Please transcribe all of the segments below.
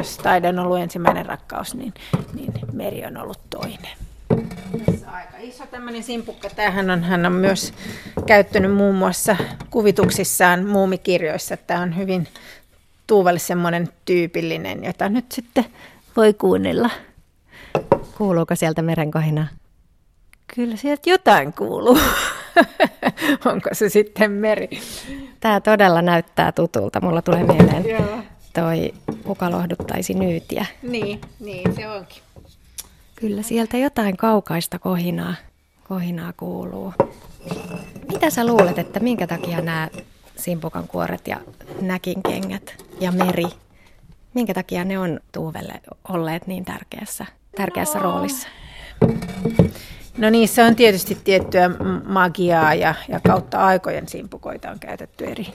jos taide on ollut ensimmäinen rakkaus, niin, niin meri on ollut toinen. Tässä aika iso tämmöinen simpukka. Tämähän on, hän on myös käyttänyt muun muassa kuvituksissaan muumikirjoissa. Tämä on hyvin Tuuvalle semmoinen tyypillinen, jota nyt sitten voi kuunnella. Kuuluuko sieltä merenkohina? Kyllä sieltä jotain kuuluu. Onko se sitten meri? Tämä todella näyttää tutulta. Mulla tulee mieleen toi Kuka lohduttaisi nyytiä. Niin, niin se onkin. Kyllä sieltä jotain kaukaista kohinaa, kohinaa kuuluu. Mitä sä luulet, että minkä takia nämä simpukan kuoret ja näkin kengät ja meri, minkä takia ne on Tuuvelle olleet niin tärkeässä, tärkeässä no. roolissa? No niissä on tietysti tiettyä magiaa ja, ja kautta aikojen simpukoita on käytetty eri,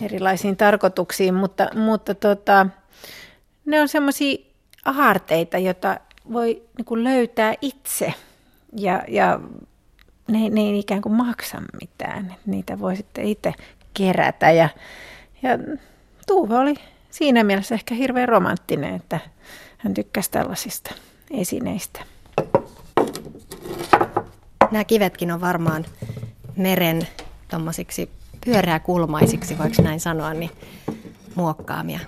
erilaisiin tarkoituksiin, mutta, mutta tota, ne on semmoisia aarteita, joita voi niin löytää itse ja, ja ne, ne ei ikään kuin maksa mitään. Niitä voi sitten itse kerätä ja, ja Tuuve oli siinä mielessä ehkä hirveän romanttinen, että hän tykkäsi tällaisista esineistä. Nämä kivetkin on varmaan meren tuommoisiksi pyöreäkulmaisiksi, voiko näin sanoa, niin muokkaamia.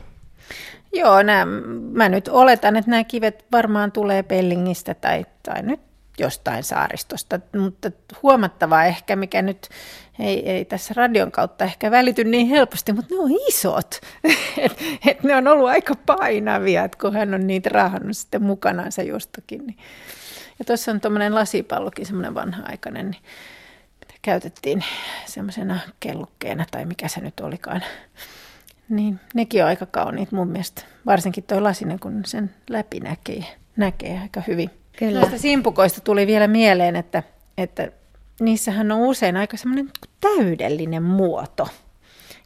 Joo, nämä, mä nyt oletan, että nämä kivet varmaan tulee Pellingistä tai, tai nyt jostain saaristosta, mutta huomattavaa ehkä, mikä nyt ei, ei tässä radion kautta ehkä välity niin helposti, mutta ne on isot. et, et ne on ollut aika painavia, että kun hän on niitä raahannut sitten mukanaansa jostakin. Niin. Ja tuossa on tuommoinen lasipallokin, semmoinen vanha-aikainen, niin käytettiin semmoisena kellukkeena tai mikä se nyt olikaan. Niin, nekin on aika kauniit mun mielestä. Varsinkin tuo lasinen, kun sen läpi näkee, näkee aika hyvin. Kyllä. Noista simpukoista tuli vielä mieleen, että, että niissähän on usein aika semmoinen täydellinen muoto.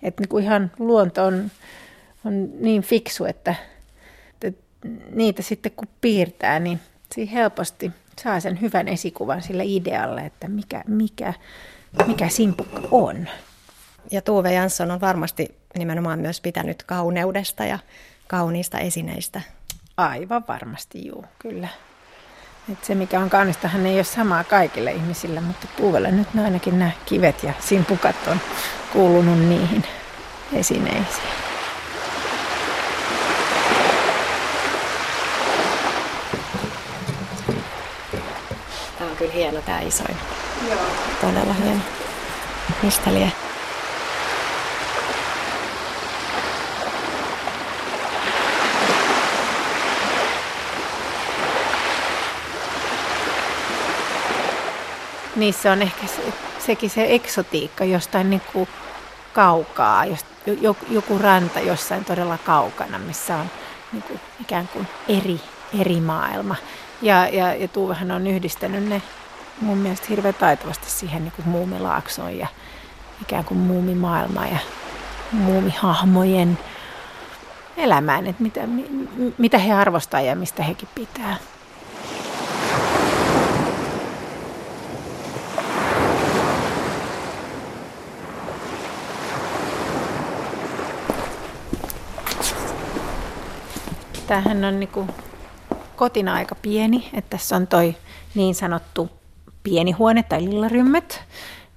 Että niin kuin ihan luonto on, on niin fiksu, että, että niitä sitten kun piirtää, niin siinä helposti saa sen hyvän esikuvan sille idealle, että mikä, mikä, mikä simpukka on. Ja Tuve Jansson on varmasti nimenomaan myös pitänyt kauneudesta ja kauniista esineistä. Aivan varmasti, juu, kyllä. Et se, mikä on kaunista, hän ei ole samaa kaikille ihmisille, mutta Tuuvelle nyt ainakin nämä kivet ja simpukat on kuulunut niihin esineisiin. Tämä on kyllä hieno tämä isoin. Joo. Todella hieno. Mistä lie? niissä on ehkä se, sekin se eksotiikka jostain niin kuin kaukaa, just, joku ranta jossain todella kaukana, missä on niin kuin ikään kuin eri, eri maailma. Ja, ja, ja Tuuvehan on yhdistänyt ne mun mielestä hirveän taitavasti siihen niin kuin muumilaaksoon ja ikään kuin muumimaailmaan ja muumihahmojen elämään, että mitä, mitä he arvostaa ja mistä hekin pitää. Tämähän on niinku kotina aika pieni, että tässä on toi niin sanottu pieni huone tai lillarymmet,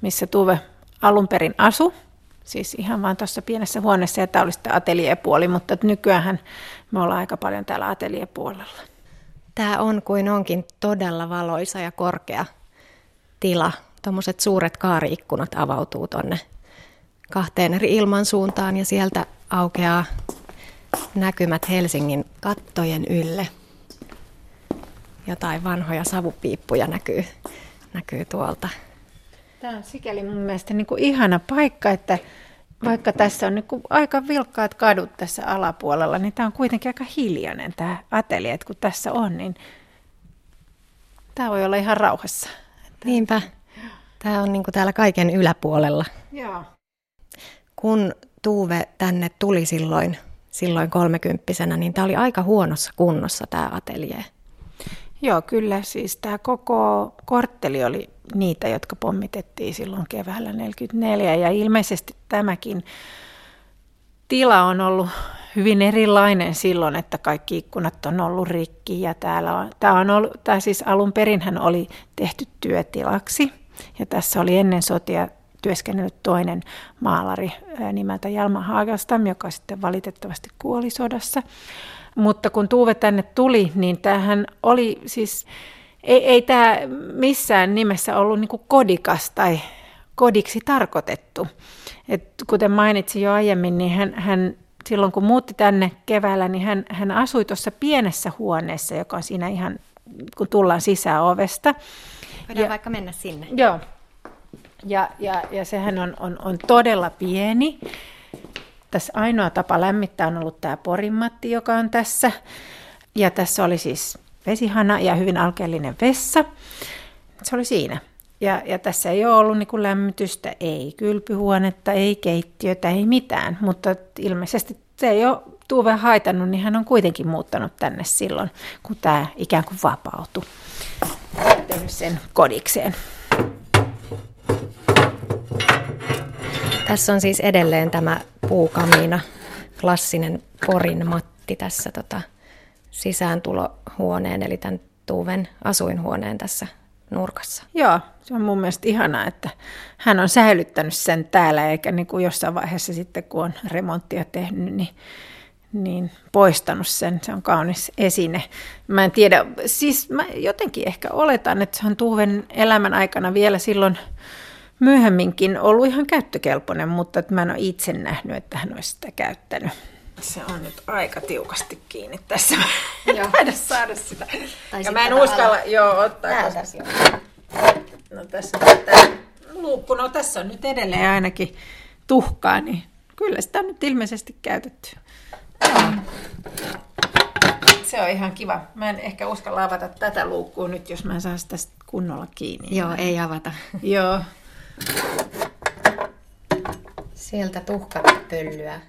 missä Tuve alun perin asu. Siis ihan vaan tuossa pienessä huoneessa ja tämä oli sitten ateliepuoli, mutta nykyään me ollaan aika paljon täällä ateliepuolella. Tämä on kuin onkin todella valoisa ja korkea tila. Tuommoiset suuret kaariikkunat avautuu tonne kahteen eri ilmansuuntaan ja sieltä aukeaa näkymät Helsingin kattojen ylle. Jotain vanhoja savupiippuja näkyy, näkyy tuolta. Tämä on sikäli mun mielestä niin kuin ihana paikka, että vaikka tässä on niin kuin aika vilkkaat kadut tässä alapuolella, niin tämä on kuitenkin aika hiljainen tämä atelia, että kun tässä on, niin tämä voi olla ihan rauhassa. Niinpä. Tämä on niin kuin täällä kaiken yläpuolella. Joo. Kun Tuuve tänne tuli silloin silloin kolmekymppisenä, niin tämä oli aika huonossa kunnossa tämä ateljee. Joo, kyllä. Siis tämä koko kortteli oli niitä, jotka pommitettiin silloin keväällä 1944 ja ilmeisesti tämäkin tila on ollut hyvin erilainen silloin, että kaikki ikkunat on ollut rikki ja täällä on, tämä on ollut, tämä siis alun perin hän oli tehty työtilaksi ja tässä oli ennen sotia työskennellyt toinen maalari nimeltä Jalma Haagastam, joka sitten valitettavasti kuoli sodassa. Mutta kun Tuuve tänne tuli, niin tämähän oli siis, ei, ei tämä missään nimessä ollut niin kodikas tai kodiksi tarkoitettu. Et kuten mainitsin jo aiemmin, niin hän, hän silloin kun muutti tänne keväällä, niin hän, hän asui tuossa pienessä huoneessa, joka on siinä ihan, kun tullaan sisäovesta. Voidaan ja, vaikka mennä sinne. Joo. Ja, ja, ja sehän on, on, on todella pieni. Tässä ainoa tapa lämmittää on ollut tämä porimatti, joka on tässä. Ja tässä oli siis vesihana ja hyvin alkeellinen vessa. Se oli siinä. Ja, ja tässä ei ole ollut niin lämmitystä, ei kylpyhuonetta, ei keittiötä, ei mitään. Mutta ilmeisesti se ei ole Tuve haitannut, niin hän on kuitenkin muuttanut tänne silloin, kun tämä ikään kuin vapautui. Tehnyt sen kodikseen. Tässä on siis edelleen tämä puukamiina, klassinen porin matti tässä tota, sisääntulohuoneen, eli tämän Tuuven asuinhuoneen tässä nurkassa. Joo, se on mun mielestä ihanaa, että hän on säilyttänyt sen täällä, eikä niin kuin jossain vaiheessa sitten, kun on remonttia tehnyt, niin, niin poistanut sen. Se on kaunis esine. Mä en tiedä, siis mä jotenkin ehkä oletan, että se on Tuuven elämän aikana vielä silloin myöhemminkin ollut ihan käyttökelpoinen, mutta että mä en ole itse nähnyt, että hän olisi sitä käyttänyt. Se on nyt aika tiukasti kiinni tässä. Mä en saada sitä. Tai ja mä en uskalla, ala. joo, ottaa. Täältä koska... No tässä on tämä luukku. No tässä on nyt edelleen ainakin tuhkaa, niin kyllä sitä on nyt ilmeisesti käytetty. Se on ihan kiva. Mä en ehkä uskalla avata tätä luukkua nyt, jos mä en saa sitä kunnolla kiinni. Joo, ei avata. Joo. Sieltä tuhkat pöllyä.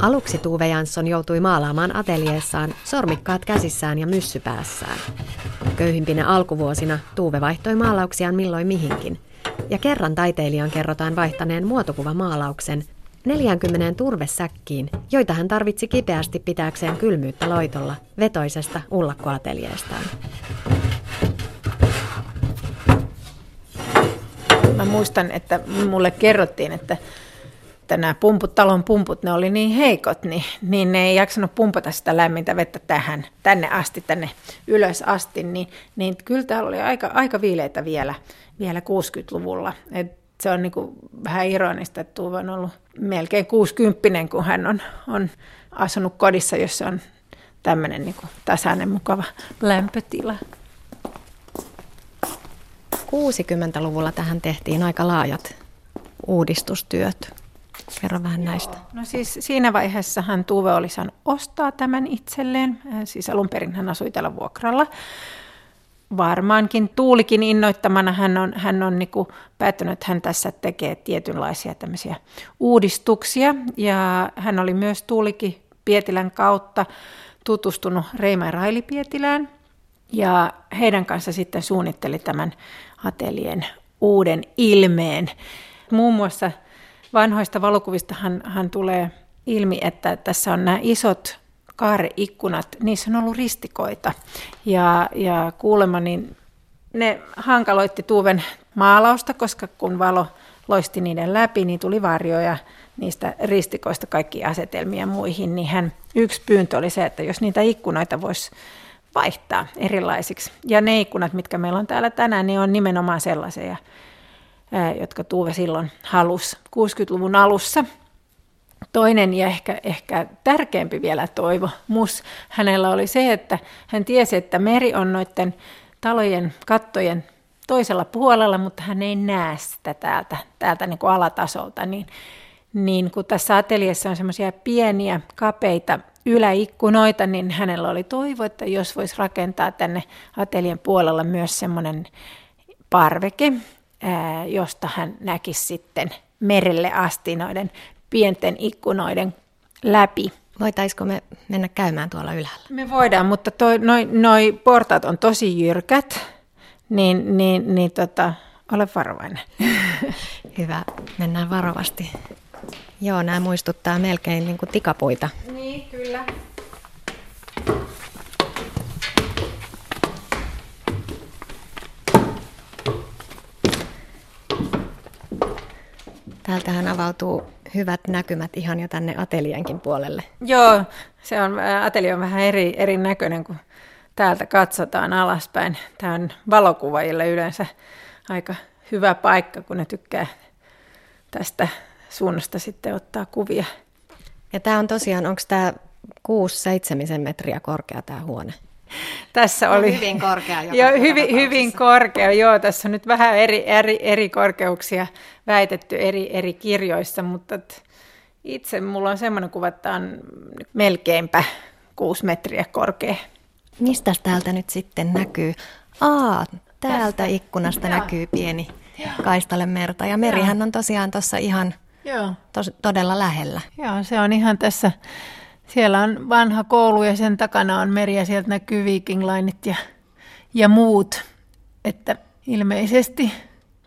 Aluksi Tuve Jansson joutui maalaamaan ateljeessaan sormikkaat käsissään ja myssypäässään. Köyhimpinä alkuvuosina Tuve vaihtoi maalauksiaan milloin mihinkin. Ja kerran taiteilijan kerrotaan vaihtaneen muotokuvamaalauksen 40 turvesäkkiin, joita hän tarvitsi kipeästi pitääkseen kylmyyttä loitolla vetoisesta ullakkoateljeestaan. Mä muistan, että mulle kerrottiin, että että nämä pumput, talon pumput, ne oli niin heikot, niin, niin ne ei jaksanut pumpata sitä lämmintä vettä tähän, tänne asti, tänne ylös asti, niin, niin kyllä täällä oli aika, aika viileitä vielä, vielä 60-luvulla. Et se on niin kuin vähän ironista, että Tuuva on ollut melkein 60 kun hän on, on asunut kodissa, jossa on tämmöinen niin tasainen, mukava lämpötila. 60-luvulla tähän tehtiin aika laajat uudistustyöt. Kerro vähän näistä. No siis siinä vaiheessahan Tuve oli saanut ostaa tämän itselleen. Siis alun perin hän asui täällä vuokralla. Varmaankin Tuulikin innoittamana hän on, hän on niin päättänyt, että hän tässä tekee tietynlaisia tämmöisiä uudistuksia. Ja hän oli myös Tuulikin Pietilän kautta tutustunut Reima Raili Pietilään. Ja heidän kanssa sitten suunnitteli tämän atelien uuden ilmeen. Muun muassa vanhoista valokuvista hän, hän tulee ilmi, että tässä on nämä isot kaareikkunat, niissä on ollut ristikoita. Ja, ja kuulemma niin ne hankaloitti Tuuven maalausta, koska kun valo loisti niiden läpi, niin tuli varjoja niistä ristikoista kaikki asetelmia muihin, niin hän, yksi pyyntö oli se, että jos niitä ikkunoita voisi vaihtaa erilaisiksi. Ja ne ikkunat, mitkä meillä on täällä tänään, niin on nimenomaan sellaisia, jotka Tuve silloin halusi 60-luvun alussa. Toinen ja ehkä, ehkä tärkeämpi vielä toivo mus hänellä oli se, että hän tiesi, että meri on noiden talojen kattojen toisella puolella, mutta hän ei näe sitä täältä, täältä niin kuin alatasolta, niin, niin kun tässä ateliessa on semmoisia pieniä, kapeita yläikkunoita, niin hänellä oli toivo, että jos voisi rakentaa tänne atelien puolella myös semmoinen parveke, josta hän näkisi sitten merelle asti noiden pienten ikkunoiden läpi. Voitaisiko me mennä käymään tuolla ylhäällä? Me voidaan, mutta noin noi portaat on tosi jyrkät, niin, niin, niin tota, ole varovainen. Hyvä, mennään varovasti. Joo, nämä muistuttaa melkein niin kuin tikapuita. Niin, kyllä. Täältähän avautuu hyvät näkymät ihan jo tänne atelienkin puolelle. Joo, se on, atelio on vähän eri, eri näköinen, kun täältä katsotaan alaspäin. Tämä on valokuvaajille yleensä aika hyvä paikka, kun ne tykkää tästä suunnasta sitten ottaa kuvia. Ja tämä on tosiaan, onko tämä 6-7 metriä korkea tämä huone? Tässä oli hyvin korkea. Joka jo, hyvin, hyvin korkea, joo. Tässä on nyt vähän eri, eri, eri korkeuksia väitetty eri, eri kirjoissa, mutta itse mulla on semmoinen kuva, että on melkeinpä kuusi metriä korkea. Mistä täältä nyt sitten näkyy? Aa, täältä Tästä. ikkunasta Joo. näkyy pieni kaistale merta. Ja merihän on tosiaan tuossa ihan Joo. Tos, todella lähellä. Joo, se on ihan tässä siellä on vanha koulu ja sen takana on meri ja sieltä näkyy Viking Lineit ja, ja muut. Että ilmeisesti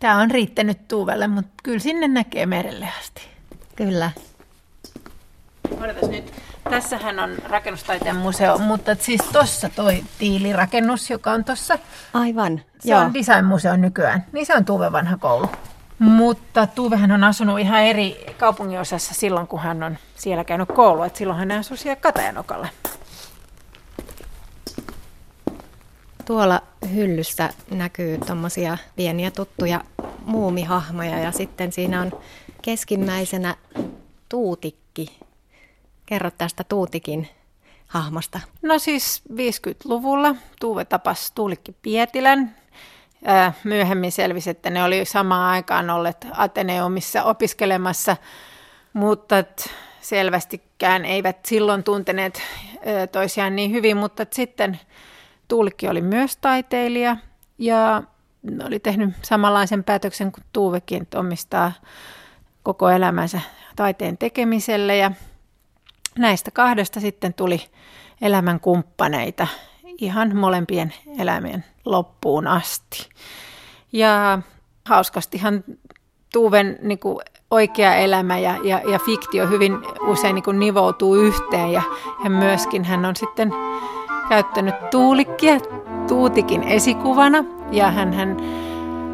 tämä on riittänyt Tuuvelle, mutta kyllä sinne näkee merelle asti. Kyllä. Odotas nyt. Tässähän on rakennustaiteen museo, mutta siis tuossa toi tiilirakennus, joka on tuossa. Aivan, Se joo. on designmuseo nykyään. Niin se on Tuve vanha koulu. Mutta Tuvehän on asunut ihan eri kaupunginosassa silloin, kun hän on siellä käynyt koulua. Et silloin hän asui siellä Katajanokalla. Tuolla hyllyssä näkyy tuommoisia pieniä tuttuja muumihahmoja ja sitten siinä on keskimmäisenä tuutikki. Kerro tästä tuutikin hahmosta. No siis 50-luvulla Tuuve tapasi Tuulikki Pietilän, Myöhemmin selvisi, että ne oli samaan aikaan olleet Ateneumissa opiskelemassa, mutta selvästikään eivät silloin tunteneet toisiaan niin hyvin, mutta sitten Tuulikki oli myös taiteilija ja oli tehnyt samanlaisen päätöksen kuin Tuuvekin, että omistaa koko elämänsä taiteen tekemiselle. Ja näistä kahdesta sitten tuli elämän kumppaneita ihan molempien elämien loppuun asti. Ja hauskastihan Tuuven niin kuin oikea elämä ja, ja, ja fiktio hyvin usein niin kuin nivoutuu yhteen ja, ja myöskin hän on sitten käyttänyt tuulikkia Tuutikin esikuvana ja hän, hän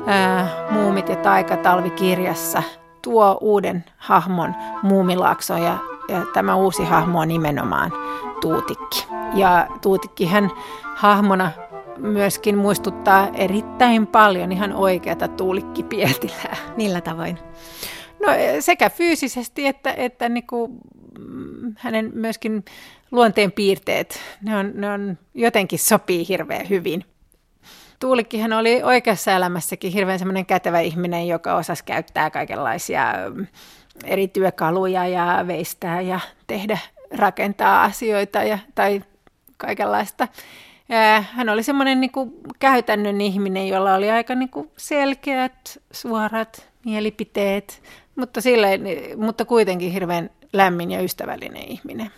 ää, Muumit ja taikatalvikirjassa tuo uuden hahmon Muumilaaksoon ja, ja tämä uusi hahmo on nimenomaan Tuutikki. Ja Tuutikkihän hahmona myöskin muistuttaa erittäin paljon ihan oikeata Tuulikki Pietilää. Millä tavoin? No sekä fyysisesti että, että niin kuin, mm, hänen myöskin luonteen piirteet, ne on, ne on jotenkin sopii hirveän hyvin. Tuulikkihan oli oikeassa elämässäkin hirveän semmoinen kätevä ihminen, joka osasi käyttää kaikenlaisia mm, eri työkaluja ja veistää ja tehdä, rakentaa asioita ja, tai kaikenlaista. Hän oli semmoinen niin kuin käytännön ihminen, jolla oli aika niin kuin selkeät, suorat mielipiteet, mutta, silleen, mutta kuitenkin hirveän lämmin ja ystävällinen ihminen.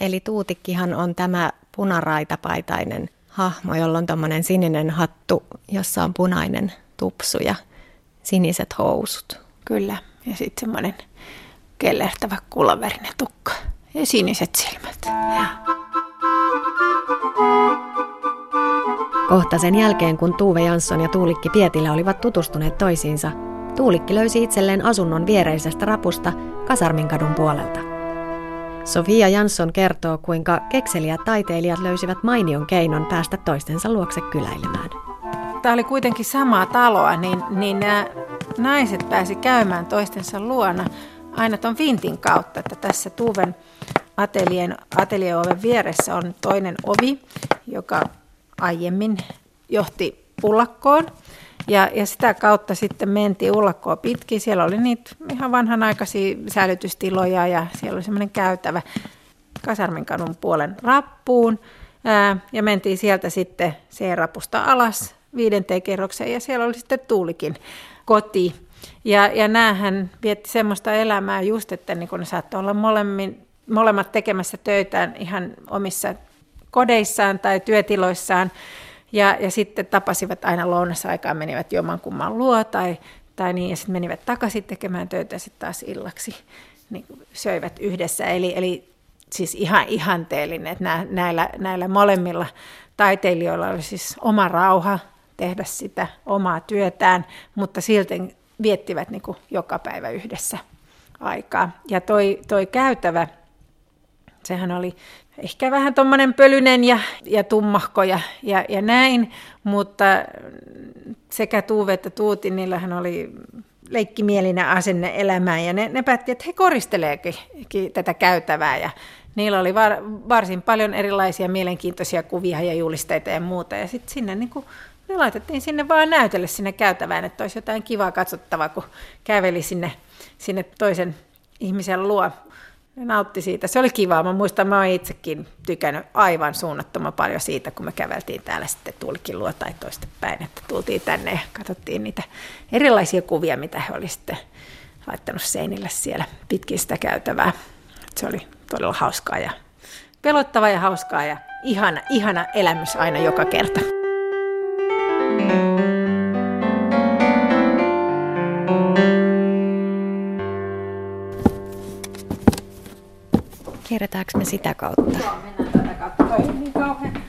Eli Tuutikkihan on tämä punaraitapaitainen hahmo, jolla on tuommoinen sininen hattu, jossa on punainen tupsu ja siniset housut. Kyllä, ja sitten semmoinen kellertävä kullavärinen tukka ja siniset silmät. Ja. Kohta sen jälkeen, kun Tuuve Jansson ja Tuulikki Pietilä olivat tutustuneet toisiinsa, Tuulikki löysi itselleen asunnon viereisestä rapusta Kasarminkadun puolelta. Sofia Jansson kertoo, kuinka kekseliät taiteilijat löysivät mainion keinon päästä toistensa luokse kyläilemään. Tämä oli kuitenkin samaa taloa, niin, niin nämä naiset pääsi käymään toistensa luona aina tuon vintin kautta, että tässä Tuuven atelien, atelieoven vieressä on toinen ovi, joka aiemmin johti ullakkoon. Ja, ja sitä kautta sitten mentiin ullakkoa pitkin. Siellä oli niitä ihan vanhanaikaisia säilytystiloja ja siellä oli semmoinen käytävä Kasarminkadun puolen rappuun. Ää, ja mentiin sieltä sitten C-rapusta alas viidenteen kerrokseen ja siellä oli sitten Tuulikin koti. Ja, ja näähän vietti semmoista elämää just, että niin ne saattoi olla molemmin, molemmat tekemässä töitään ihan omissa kodeissaan tai työtiloissaan. Ja, ja sitten tapasivat aina lounasaikaan, menivät jomankumman luo tai, tai niin, ja sitten menivät takaisin tekemään töitä ja sitten taas illaksi niin söivät yhdessä. Eli, eli siis ihan ihanteellinen, että nä, näillä, näillä molemmilla taiteilijoilla oli siis oma rauha tehdä sitä omaa työtään, mutta silti viettivät niin kuin joka päivä yhdessä aikaa. Ja toi, toi käytävä, sehän oli ehkä vähän tuommoinen pölynen ja, ja tummahko ja, ja, ja näin, mutta sekä Tuuve että Tuuti, niillähän oli leikkimielinen asenne elämään ja ne, ne päätti, että he koristeleekin tätä käytävää ja niillä oli var, varsin paljon erilaisia mielenkiintoisia kuvia ja julisteita ja muuta ja sitten sinne niin kuin, ne laitettiin sinne vaan näytelle sinne käytävään, että olisi jotain kivaa katsottavaa, kun käveli sinne, sinne toisen ihmisen luo. Ne nautti siitä. Se oli kivaa. Mä muistan, mä oon itsekin tykännyt aivan suunnattoman paljon siitä, kun me käveltiin täällä sitten Tuulikin luo tai toistepäin, että tultiin tänne ja katsottiin niitä erilaisia kuvia, mitä he oli sitten laittanut seinille siellä pitkin sitä käytävää. Se oli todella hauskaa ja pelottava ja hauskaa ja ihana, ihana elämys aina joka kerta. Kierretäänkö me sitä kautta? Joo, mennään tätä kautta. Toi niin kauhean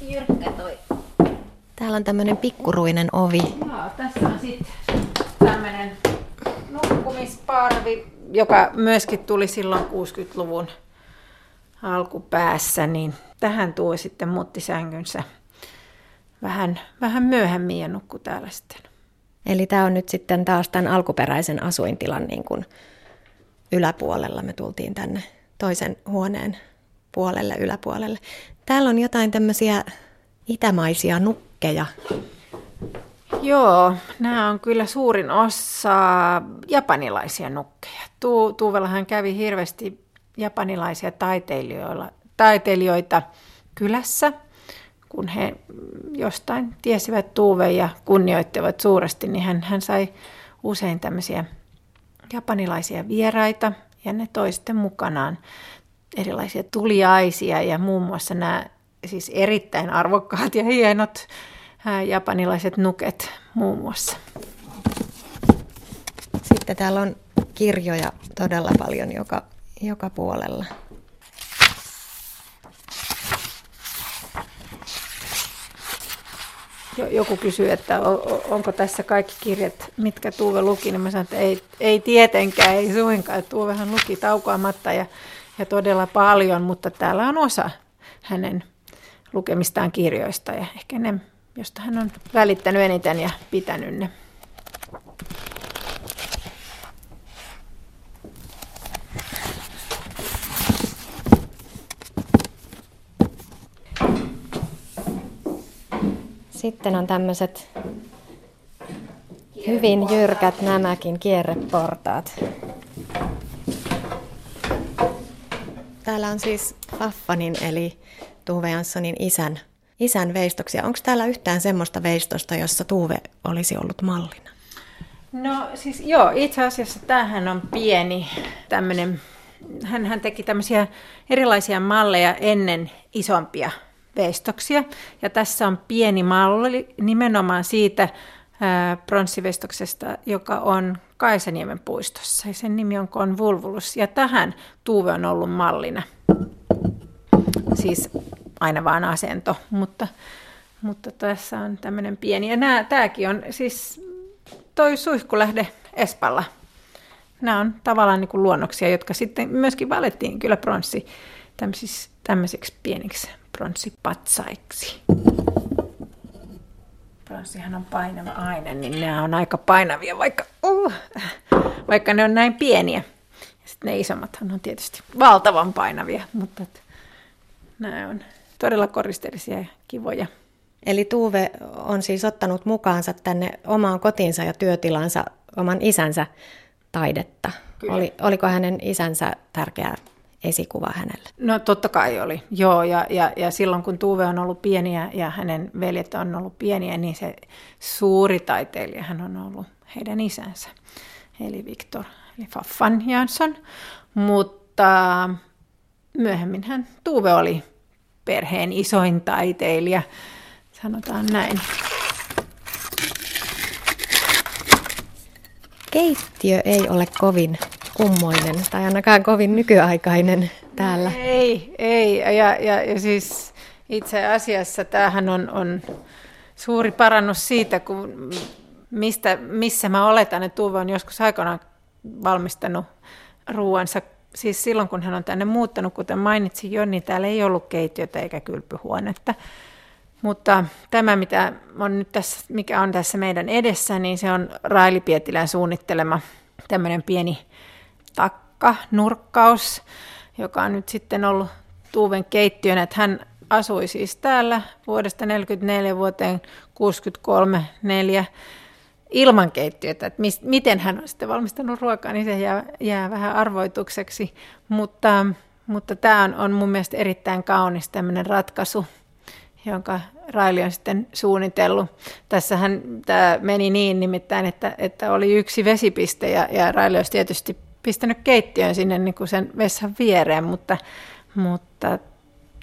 jyrkkä toi. Täällä on tämmöinen pikkuruinen ovi. Joo, tässä on sitten tämmöinen nukkumisparvi, joka myöskin tuli silloin 60-luvun alkupäässä, niin tähän tuo sitten muttisänkynsä vähän, vähän myöhemmin ja nukku täällä sitten. Eli tämä on nyt sitten taas tämän alkuperäisen asuintilan niin kuin yläpuolella. Me tultiin tänne toisen huoneen puolelle, yläpuolelle. Täällä on jotain tämmöisiä itämaisia nukkeja. Joo, nämä on kyllä suurin osa japanilaisia nukkeja. Tu- Tuuvellahan kävi hirveästi japanilaisia taiteilijoita, taiteilijoita kylässä, kun he jostain tiesivät Tuuven ja kunnioittivat suuresti, niin hän, hän sai usein tämmöisiä japanilaisia vieraita ja ne toi sitten mukanaan erilaisia tuliaisia ja muun muassa nämä siis erittäin arvokkaat ja hienot japanilaiset nuket muun muassa. Sitten täällä on kirjoja todella paljon joka, joka puolella. Joku kysyy, että onko tässä kaikki kirjat, mitkä Tuuve luki, niin mä sanoin, että ei, ei tietenkään, ei suinkaan. Tuuvehan luki taukoamatta ja, ja todella paljon, mutta täällä on osa hänen lukemistaan kirjoista ja ehkä ne, josta hän on välittänyt eniten ja pitänyt ne. Sitten on tämmöiset hyvin jyrkät nämäkin kierreportaat. Täällä on siis Faffanin eli Tuve Janssonin isän, isän veistoksia. Onko täällä yhtään semmoista veistosta, jossa Tuve olisi ollut mallina? No siis joo, itse asiassa tämähän on pieni tämmöinen, hän, hän teki tämmöisiä erilaisia malleja ennen isompia veistoksia. Ja tässä on pieni malli nimenomaan siitä pronssivestoksesta, joka on Kaisaniemen puistossa. Ja sen nimi on Convulvulus. Ja tähän Tuuve on ollut mallina. Siis aina vaan asento, mutta, mutta tässä on tämmöinen pieni. Ja nämä, tämäkin on siis toi suihkulähde Espalla. Nämä on tavallaan niin kuin luonnoksia, jotka sitten myöskin valettiin kyllä pronssi tämmöisiksi pieniksi pronssipatsaiksi. Pronssihan on painava aine, niin nämä on aika painavia, vaikka, uh, vaikka ne on näin pieniä. Ja sitten ne isommathan on tietysti valtavan painavia, mutta nämä on todella koristeellisia ja kivoja. Eli Tuuve on siis ottanut mukaansa tänne omaan kotiinsa ja työtilansa oman isänsä taidetta. Oli, oliko hänen isänsä tärkeä esikuva hänelle? No totta kai oli, joo. Ja, ja, ja silloin kun Tuve on ollut pieniä ja hänen veljet on ollut pieniä, niin se suuri taiteilija hän on ollut heidän isänsä, eli Viktor, eli Faffan Jansson. Mutta myöhemmin hän Tuve oli perheen isoin taiteilija, sanotaan näin. Keittiö ei ole kovin kummoinen tai ainakaan kovin nykyaikainen täällä. Ei, ei. Ja, ja, ja siis itse asiassa tämähän on, on suuri parannus siitä, kun mistä, missä mä oletan, että Tuve on joskus aikanaan valmistanut ruoansa. Siis silloin, kun hän on tänne muuttanut, kuten mainitsin jo, niin täällä ei ollut keittiötä eikä kylpyhuonetta. Mutta tämä, mitä on nyt tässä, mikä on tässä meidän edessä, niin se on Raili Pietilän suunnittelema tämmöinen pieni takka, nurkkaus, joka on nyt sitten ollut Tuuven keittiön, että hän asui siis täällä vuodesta 1944 vuoteen 63 4 ilman keittiötä, että mis, miten hän on sitten valmistanut ruokaa, niin se jää, jää vähän arvoitukseksi, mutta, mutta tämä on, on mun mielestä erittäin kaunis tämmöinen ratkaisu, jonka Raili on sitten suunnitellut. Tässähän tämä meni niin nimittäin, että, että oli yksi vesipiste ja, ja Raili olisi tietysti pistänyt keittiön sinne niin kuin sen vessan viereen, mutta, mutta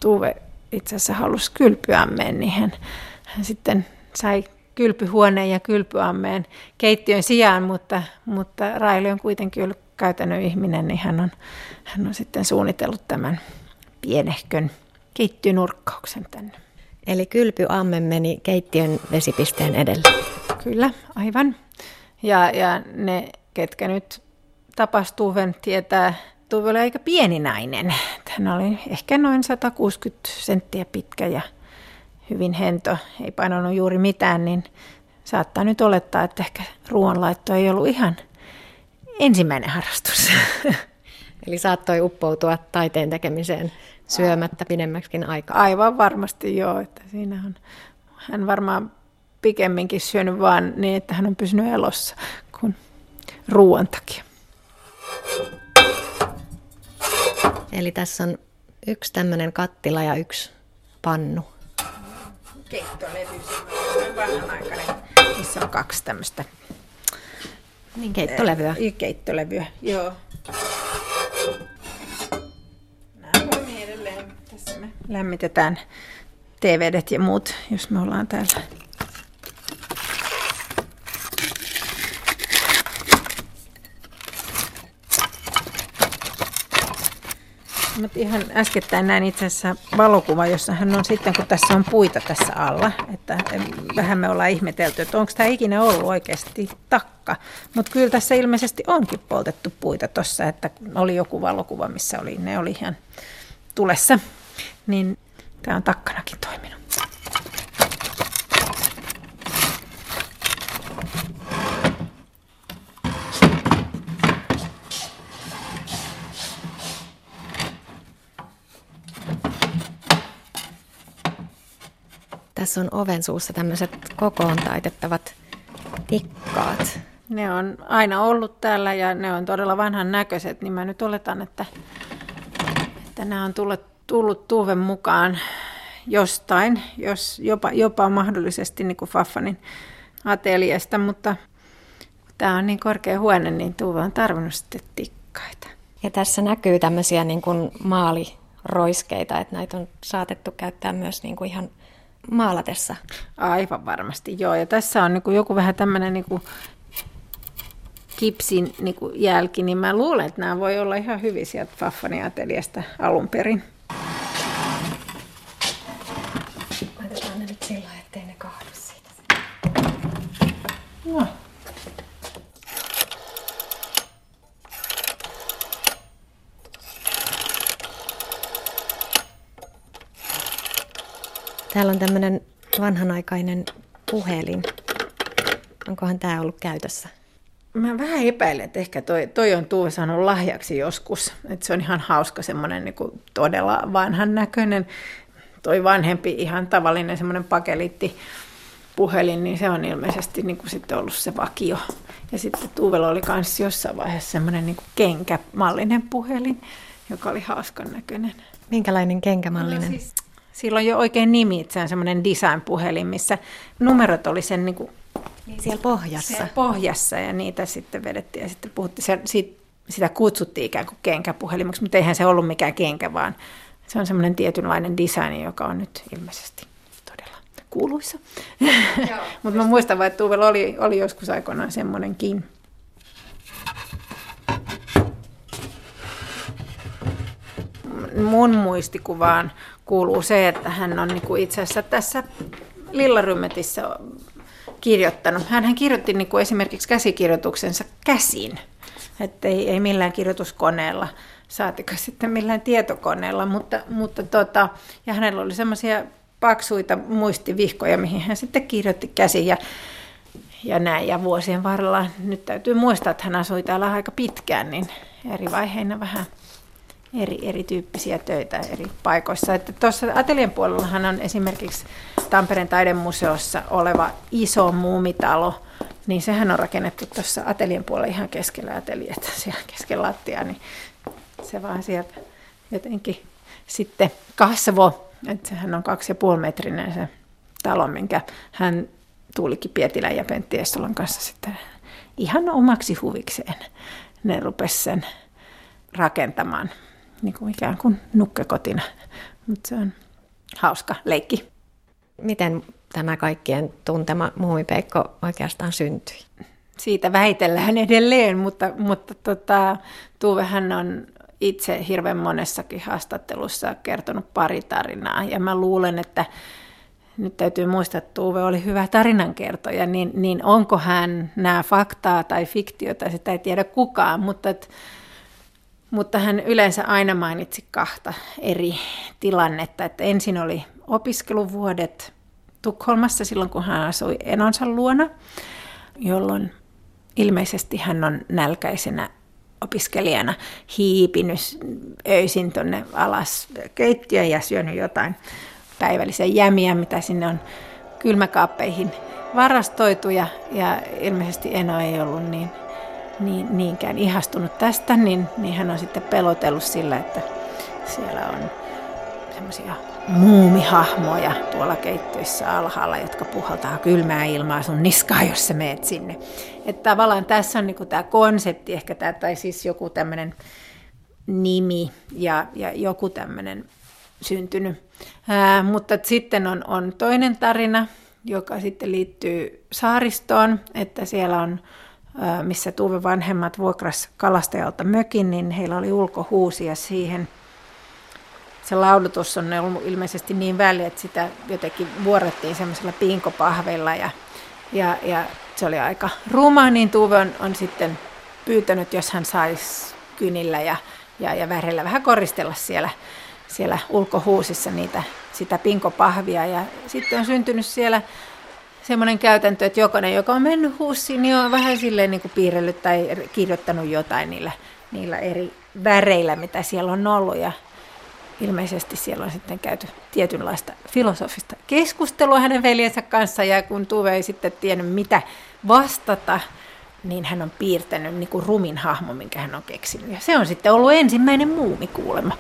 Tuve itse asiassa halusi kylpyammeen, niin hän, hän sitten sai kylpyhuoneen ja kylpyammeen keittiön sijaan, mutta, mutta Raili on kuitenkin ollut käytännön ihminen, niin hän on, hän on sitten suunnitellut tämän pienehkön keittiönurkkauksen tänne. Eli kylpyamme meni keittiön vesipisteen edelle. Kyllä, aivan. Ja, ja ne, ketkä nyt tapas Tuven, tietää, Tuve oli aika pieni nainen. Hän oli ehkä noin 160 senttiä pitkä ja hyvin hento, ei painanut juuri mitään, niin saattaa nyt olettaa, että ehkä ruoanlaitto ei ollut ihan ensimmäinen harrastus. Eli saattoi uppoutua taiteen tekemiseen syömättä pidemmäksikin aikaa. Aivan varmasti joo, että siinä on, hän varmaan pikemminkin syönyt vaan niin, että hän on pysynyt elossa kuin ruoan takia. Eli tässä on yksi tämmöinen kattila ja yksi pannu. Keittolevy, vanhanaikainen, missä on kaksi tämmöistä niin, keittolevyä. Keittolevyä, joo. lämmitetään TVdet ja muut, jos me ollaan täällä. Mutta ihan äskettäin näin itse asiassa valokuva, jossa hän on sitten, kun tässä on puita tässä alla, että vähän me ollaan ihmetelty, että onko tämä ikinä ollut oikeasti takka. Mutta kyllä tässä ilmeisesti onkin poltettu puita tuossa, että oli joku valokuva, missä oli, ne oli ihan tulessa. Niin Tämä on takkanakin toiminut. Tässä on oven suussa tämmöiset kokoon taitettavat tikkaat. Ne on aina ollut täällä ja ne on todella vanhan näköiset, niin mä nyt oletan, että, että nämä on tullut tullut Tuuven mukaan jostain, jos jopa, jopa mahdollisesti niin kuin Faffanin ateliesta, mutta kun tämä on niin korkea huone, niin Tuuve on tarvinnut sitten tikkaita. Ja tässä näkyy tämmöisiä niin kuin maaliroiskeita, että näitä on saatettu käyttää myös niin kuin ihan maalatessa. Aivan varmasti, joo. Ja tässä on niin kuin joku vähän tämmöinen niin kuin kipsin niin kuin jälki, niin mä luulen, että nämä voi olla ihan hyvin sieltä Faffanin ateliasta alun perin. No. Täällä on tämmöinen vanhanaikainen puhelin. Onkohan tämä ollut käytössä? Mä vähän epäilen, että ehkä toi, toi on Tuve saanut lahjaksi joskus. Että se on ihan hauska semmoinen niin todella vanhan näköinen. Toi vanhempi ihan tavallinen semmoinen pakelitti puhelin, niin se on ilmeisesti niin kuin sitten ollut se vakio. Ja sitten Tuuvella oli myös jossain vaiheessa semmoinen niin kenkämallinen puhelin, joka oli hauskan näköinen. Minkälainen kenkämallinen? No, siis, silloin jo oikein nimi, että se on semmoinen design-puhelin, missä numerot oli sen niin kuin, niin siellä pohjassa. Siellä pohjassa ja niitä sitten vedettiin ja sitten puhuttiin, se, siitä, sitä kutsuttiin ikään kuin kenkäpuhelimeksi, mutta eihän se ollut mikään kenkä, vaan se on semmoinen tietynlainen design, joka on nyt ilmeisesti todella kuuluisa. Mutta mä muistan vaan, että Tuuvella oli, oli joskus aikoinaan semmoinenkin. Mun muistikuvaan kuuluu se, että hän on niin itse asiassa tässä Lillarymetissä kirjoittanut. Hän kirjoitti niin kuin esimerkiksi käsikirjoituksensa käsin, että ei, ei millään kirjoituskoneella, saatika sitten millään tietokoneella, mutta, mutta tota, ja hänellä oli semmoisia paksuita muistivihkoja, mihin hän sitten kirjoitti käsin ja, ja näin. Ja vuosien varrella, nyt täytyy muistaa, että hän asui täällä aika pitkään, niin eri vaiheina vähän eri, erityyppisiä töitä eri paikoissa. Että tuossa atelien puolellahan on esimerkiksi Tampereen taidemuseossa oleva iso muumitalo, niin sehän on rakennettu tuossa atelien puolella ihan keskellä atelieta, siellä keskellä lattiaa, niin se vaan sieltä jotenkin sitten kasvo, että sehän on kaksi ja puoli metrinen se talo, minkä hän Tuulikki Pietilän ja Pentti Essolan kanssa sitten ihan omaksi huvikseen. Ne rupesi sen rakentamaan niin kuin ikään kuin nukkekotina. Mutta se on hauska leikki. Miten tämä kaikkien tuntema muumipeikko oikeastaan syntyi? Siitä väitellään edelleen, mutta, mutta tota, Tuuvehän on itse hirveän monessakin haastattelussa kertonut pari tarinaa. Ja mä luulen, että nyt täytyy muistaa, että Tuuve oli hyvä tarinankertoja, niin, niin onko hän nämä faktaa tai fiktiota, sitä ei tiedä kukaan, mutta että mutta hän yleensä aina mainitsi kahta eri tilannetta. Että ensin oli opiskeluvuodet Tukholmassa silloin, kun hän asui enonsa luona, jolloin ilmeisesti hän on nälkäisenä opiskelijana hiipinyt öisin tuonne alas keittiöön ja syönyt jotain päivällisiä jämiä, mitä sinne on kylmäkaappeihin varastoitu ja, ja ilmeisesti Eno ei ollut niin niin, niinkään ihastunut tästä, niin, niin hän on sitten pelotellut sillä, että siellä on semmoisia muumihahmoja tuolla keittiössä alhaalla, jotka puhaltaa kylmää ilmaa sun niskaa, jos sä meet sinne. Että tavallaan tässä on niinku tämä konsepti, ehkä tämä, tai siis joku tämmöinen nimi ja, ja joku tämmöinen syntynyt. Ää, mutta sitten on, on toinen tarina, joka sitten liittyy saaristoon, että siellä on missä Tuve vanhemmat vuokras kalastajalta mökin, niin heillä oli ulkohuusi ja siihen se laudutus on ollut ilmeisesti niin väliä, että sitä jotenkin vuorettiin semmoisella pinkopahveilla ja, ja, ja se oli aika ruma, niin Tuve on, on sitten pyytänyt, jos hän saisi kynillä ja, ja, ja värillä vähän koristella siellä, siellä ulkohuusissa niitä, sitä pinkopahvia. Ja sitten on syntynyt siellä semmoinen käytäntö, että jokainen, joka on mennyt hussiin, niin on vähän silleen niin kuin piirrellyt tai kirjoittanut jotain niillä, niillä eri väreillä, mitä siellä on ollut. Ja ilmeisesti siellä on sitten käyty tietynlaista filosofista keskustelua hänen veljensä kanssa, ja kun Tuve ei sitten tiennyt, mitä vastata, niin hän on piirtänyt niin kuin rumin hahmo, minkä hän on keksinyt. Ja se on sitten ollut ensimmäinen muumi kuulemma.